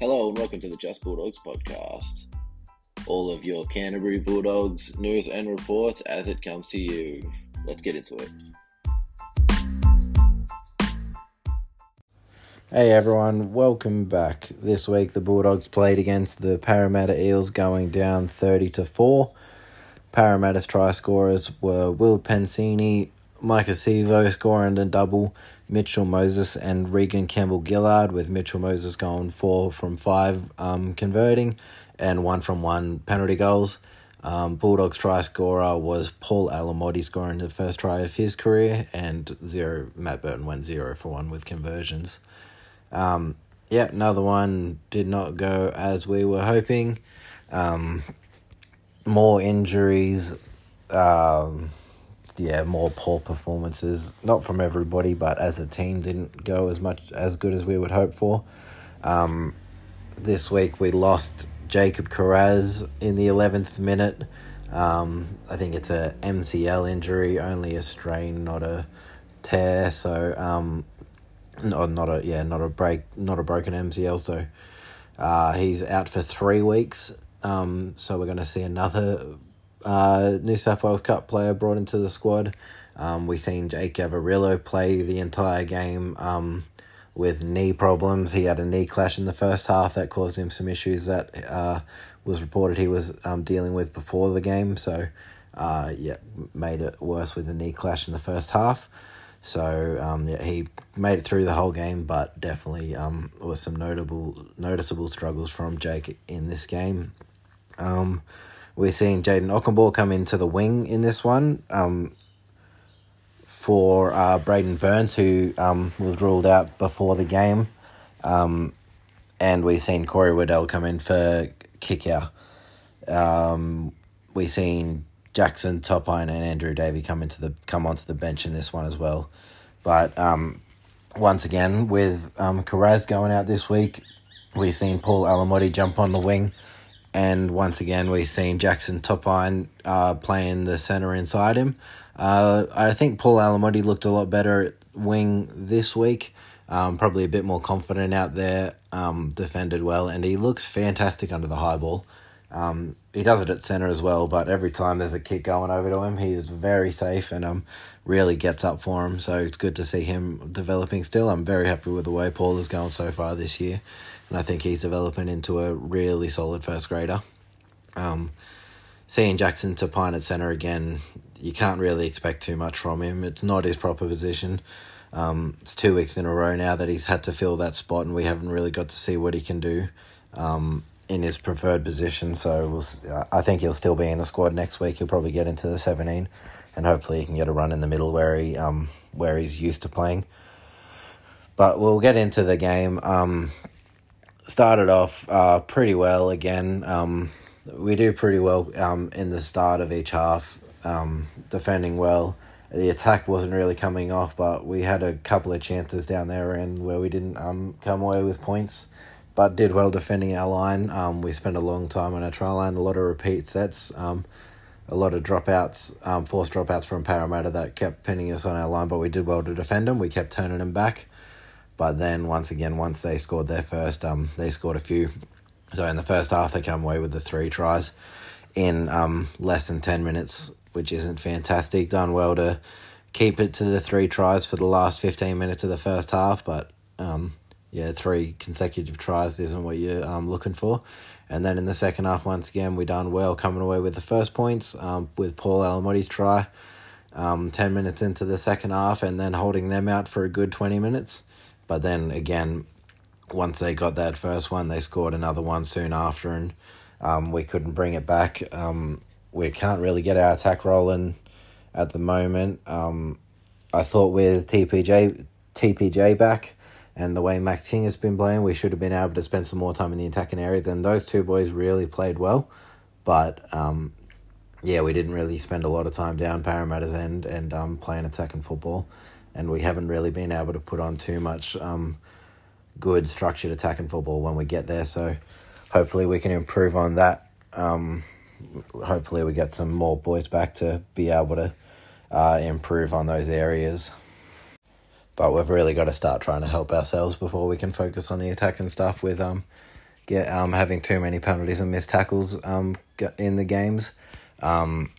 Hello and welcome to the Just Bulldogs podcast. All of your Canterbury Bulldogs news and reports as it comes to you. Let's get into it. Hey everyone, welcome back. This week the Bulldogs played against the Parramatta Eels going down 30 to 4. Parramatta's try scorers were Will Penisini, Maika Sivo scoring a double, Mitchell Moses and Reagan Campbell Gillard, with Mitchell Moses going four from five, um, converting, and one from one penalty goals. Um, Bulldogs try scorer was Paul Alamoti scoring the first try of his career, and zero Matt Burton went zero for one with conversions. Um, yeah, another one did not go as we were hoping. Um, more injuries. Um, yeah, more poor performances. Not from everybody, but as a team, didn't go as much as good as we would hope for. Um, this week we lost Jacob Kiraz in the eleventh minute. Um, I think it's a MCL injury, only a strain, not a tear. So, um, no, not a yeah, not a break, not a broken MCL. So, uh, he's out for three weeks. Um, so we're going to see another uh, New South Wales Cup player brought into the squad. Um, we've seen Jake Averillo play the entire game um, with knee problems. He had a knee clash in the first half that caused him some issues that uh, was reported he was um, dealing with before the game. So, uh, yeah, made it worse with the knee clash in the first half. So um, yeah, he made it through the whole game, but definitely um, was some notable noticeable struggles from Jake in this game. Um, we're seeing Jayden Okunbor come into the wing in this one um, for uh, Braidon Burns, who um, was ruled out before the game. Um, and we've seen Corey Waddell come in for Kikau. Um, we've seen Jackson Topine and Andrew Davey come into the come onto the bench in this one as well. But um, once again, with um, going out this week, we've seen Paul Alamoti jump on the wing and once again, we've seen Jackson Topine uh, playing the centre inside him. Uh, I think Paul Alamoti looked a lot better at wing this week. Um, probably a bit more confident out there, um, defended well, and he looks fantastic under the high ball. Um, he does it at centre as well, but every time there's a kick going over to him, he's very safe and um, really gets up for him. So it's good to see him developing still. I'm very happy with the way Paul is going so far this year and I think he's developing into a really solid first grader. Um, seeing Jackson Topine at centre again, you can't really expect too much from him. It's not his proper position. Um, it's two weeks in a row now that he's had to fill that spot, and we haven't really got to see what he can do um, in his preferred position. So we'll, I think he'll still be in the squad next week. He'll probably get into the seventeen, and hopefully he can get a run in the middle where he um where he's used to playing. But we'll get into the game. Um, started off uh, pretty well again. Um, we do pretty well um, in the start of each half, um, defending well. The attack wasn't really coming off, but we had a couple of chances down there and where we didn't um, come away with points, but did well defending our line. Um, we spent a long time on our try line, a lot of repeat sets, um, a lot of dropouts, um, forced dropouts from Parramatta that kept pinning us on our line, but we did well to defend them. We kept turning them back. But then once again, once they scored their first, um, they scored a few. So in the first half, they come away with the three tries in um less than ten minutes, which isn't fantastic. Done well to keep it to the three tries for the last fifteen minutes of the first half, but um yeah, three consecutive tries isn't what you're um looking for. And then in the second half, once again, we done well coming away with the first points um, with Paul Alamoti's try. Um, 10 minutes into the second half, and then holding them out for a good 20 minutes. But then again, once they got that first one, they scored another one soon after, and um, we couldn't bring it back. Um, we can't really get our attack rolling at the moment. Um, I thought with TPJ TPJ back and the way Max King has been playing, we should have been able to spend some more time in the attacking areas. And those two boys really played well, but um, yeah, we didn't really spend a lot of time down Parramatta's end and um, playing attacking football and we haven't really been able to put on too much um, good structured attacking football when we get there. So hopefully we can improve on that. Um, hopefully we get some more boys back to be able to uh, improve on those areas. But we've really got to start trying to help ourselves before we can focus on the attack and stuff with um get um having too many penalties and missed tackles um in the games. Um,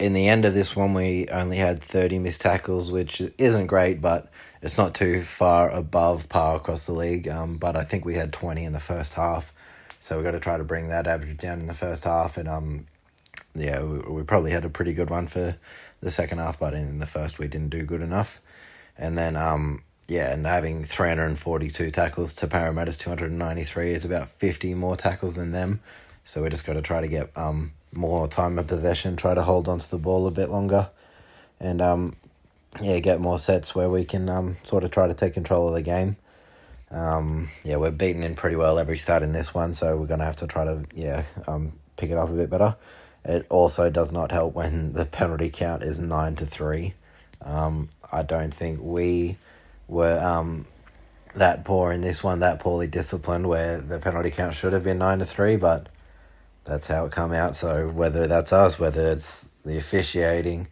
in the end of this one, we only had thirty missed tackles, which isn't great, but it's not too far above par across the league. Um, but I think we had twenty in the first half, so we've got to try to bring that average down in the first half. And um, yeah, we, we probably had a pretty good one for the second half, but in the first we didn't do good enough. And then um, yeah, and having 342 tackles to Parramatta's 293 is about 50 more tackles than them. So we just got to try to get um more time of possession, try to hold onto the ball a bit longer, and um yeah, get more sets where we can um sort of try to take control of the game. Um yeah, we're beaten in pretty well every start in this one, so we're gonna have to try to yeah um pick it up a bit better. It also does not help when the penalty count is nine to three. Um, I don't think we were um, that poor in this one, that poorly disciplined, where the penalty count should have been nine to three, but that's how it come out. So whether that's us, whether it's the officiating,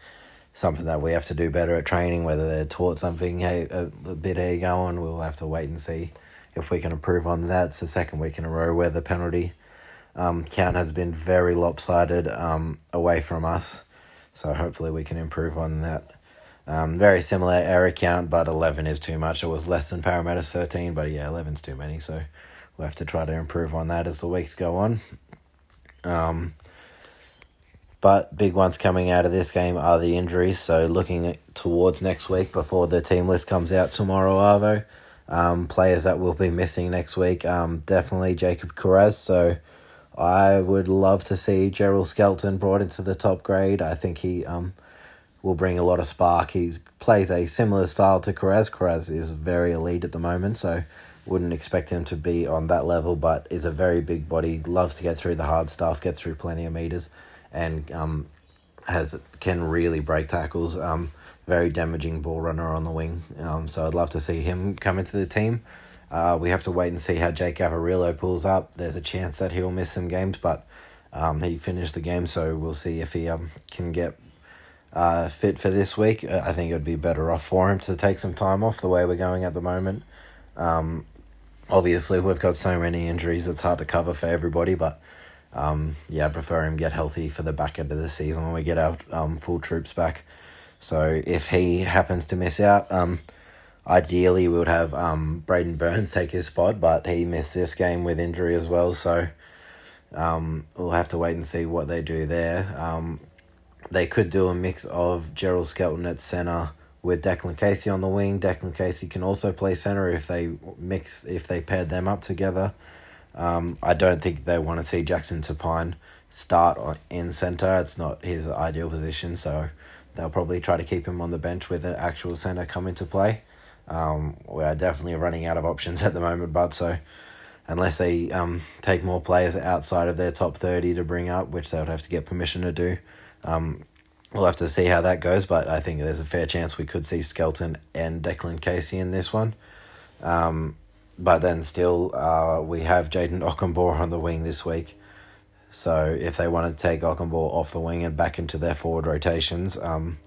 something that we have to do better at training, whether they're taught something hey, a, a bit how going, we'll have to wait and see if we can improve on that. It's the second week in a row where the penalty um, count has been very lopsided um, away from us. So hopefully we can improve on that. Um, very similar error count, but 11 is too much. It was less than Parramatta's 13, but yeah, 11's too many. So we'll have to try to improve on that as the weeks go on. Um, but big ones coming out of this game are the injuries. So looking towards next week before the team list comes out tomorrow, Arvo. Um, players that will be missing next week, um, definitely Jacob Kiraz. So I would love to see Jeral Skelton brought into the top grade. I think he um will bring a lot of spark. He plays a similar style to Kiraz. Kiraz is very elite at the moment, so wouldn't expect him to be on that level, but is a very big body, loves to get through the hard stuff, gets through plenty of meters, and um has can really break tackles. Um, very damaging ball runner on the wing. Um, so I'd love to see him come into the team. Uh, we have to wait and see how Jake Averillo pulls up. There's a chance that he'll miss some games, but um, he finished the game, so we'll see if he um can get uh, fit for this week. I think it would be better off for him to take some time off the way we're going at the moment. Um, obviously, we've got so many injuries, it's hard to cover for everybody, but um, yeah, I prefer him get healthy for the back end of the season when we get our um, full troops back. So if he happens to miss out, um, Ideally, we would have um, Braidon Burns take his spot, but he missed this game with injury as well. So um, we'll have to wait and see what they do there. Um, they could do a mix of Jeral Skelton at centre with Declan Casey on the wing. Declan Casey can also play centre if they mix if they paired them up together. Um, I don't think they want to see Jackson Topine start in centre. It's not his ideal position, so they'll probably try to keep him on the bench with an actual centre come into play. Um, we are definitely running out of options at the moment, but so unless they um, take more players outside of their top 30 to bring up, which they would have to get permission to do, um, we'll have to see how that goes. But I think there's a fair chance we could see Skelton and Declan Casey in this one. Um, but then still, uh, we have Jayden Okunbor on the wing this week. So if they want to take Okunbor off the wing and back into their forward rotations, um,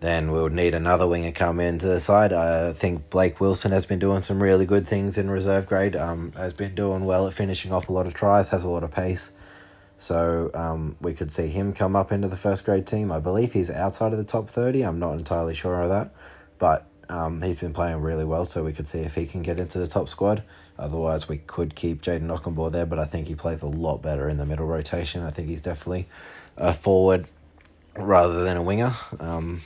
then we would need another winger come into the side. I think Blake Wilson has been doing some really good things in reserve grade. Um, has been doing well at finishing off a lot of tries. Has a lot of pace. So um, we could see him come up into the first grade team. I believe he's outside of the top thirty. I'm not entirely sure of that, but um, he's been playing really well. So we could see if he can get into the top squad. Otherwise, we could keep Jayden Okunbor there, but I think he plays a lot better in the middle rotation. I think he's definitely a forward rather than a winger. Um,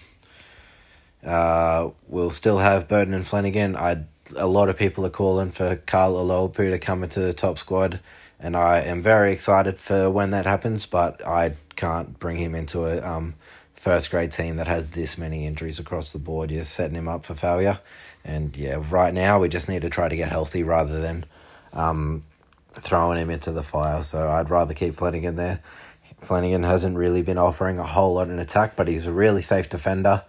uh, we'll still have Burton and Flanagan. I a lot of people are calling for Karl Oloapu to come into the top squad, and I am very excited for when that happens. But I can't bring him into a um, first grade team that has this many injuries across the board. You're setting him up for failure, and yeah, right now we just need to try to get healthy rather than um, throwing him into the fire. So I'd rather keep Flanagan there. Flanagan hasn't really been offering a whole lot in attack, but he's a really safe defender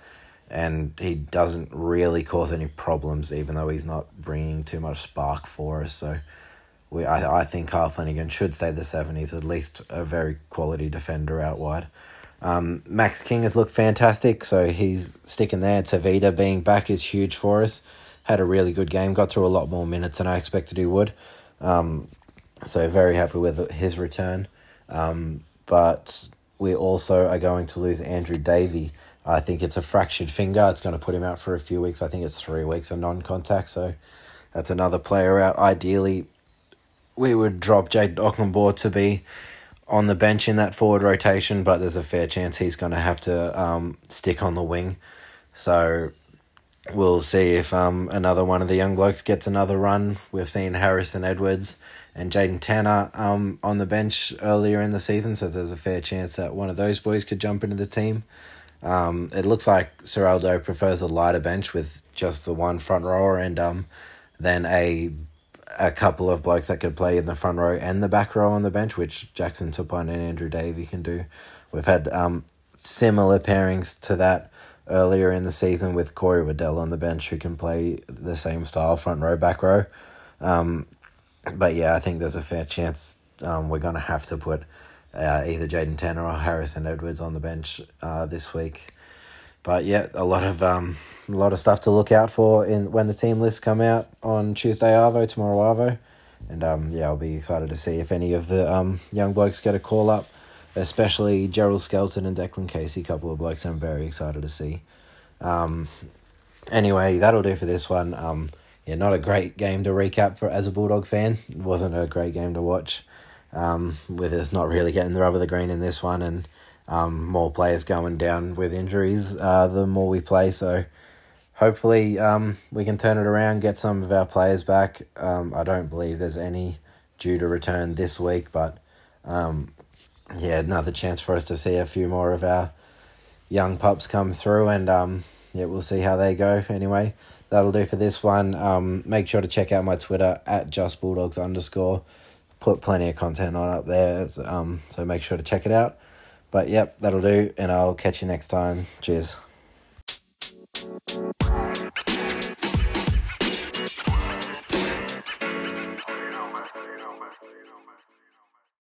and he doesn't really cause any problems, even though he's not bringing too much spark for us. So, we I, I think Kyle Flanagan should stay the seven. He's at least a very quality defender out wide. Um, Max King has looked fantastic, so he's sticking there. Tevita being back is huge for us. Had a really good game, got through a lot more minutes than I expected he would. Um, So very happy with his return. Um, but we also are going to lose Andrew Davey. I think it's a fractured finger. It's going to put him out for a few weeks. I think it's three weeks of non contact. So that's another player out. Ideally, we would drop Jayden Okunbor to be on the bench in that forward rotation, but there's a fair chance he's going to have to um, stick on the wing. So we'll see if um, another one of the young blokes gets another run. We've seen Harrison Edwards and Jaden Tanner um, on the bench earlier in the season, so there's a fair chance that one of those boys could jump into the team. Um, it looks like Ciraldo prefers a lighter bench with just the one front rower and um, then a a couple of blokes that could play in the front row and the back row on the bench, which Jackson Topine and Andrew Davey can do. We've had um, similar pairings to that earlier in the season with Corey Waddell on the bench, who can play the same style front row, back row. Um, but yeah, I think there's a fair chance um, we're going to have to put uh, either Jaden Tanner or Harrison Edwards on the bench uh, this week. But yeah, a lot of um, a lot of stuff to look out for in when the team lists come out on Tuesday Arvo, tomorrow Arvo, and um, yeah, I'll be excited to see if any of the um, young blokes get a call up, especially Jeral Skelton and Declan Casey, a couple of blokes I'm very excited to see. Um, anyway, that'll do for this one. Um, yeah, not a great game to recap for as a Bulldog fan. It wasn't a great game to watch. Um, with us not really getting the rub of the green in this one, and um, more players going down with injuries uh, the more we play. So hopefully um, we can turn it around, get some of our players back. Um, I don't believe there's any due to return this week, but um, yeah, another chance for us to see a few more of our young pups come through, and um, yeah, we'll see how they go. Anyway, that'll do for this one. Um, make sure to check out my Twitter at just bulldogs underscore. Put plenty of content on up there, um, so make sure to check it out. But yep, that'll do, and I'll catch you next time. Cheers.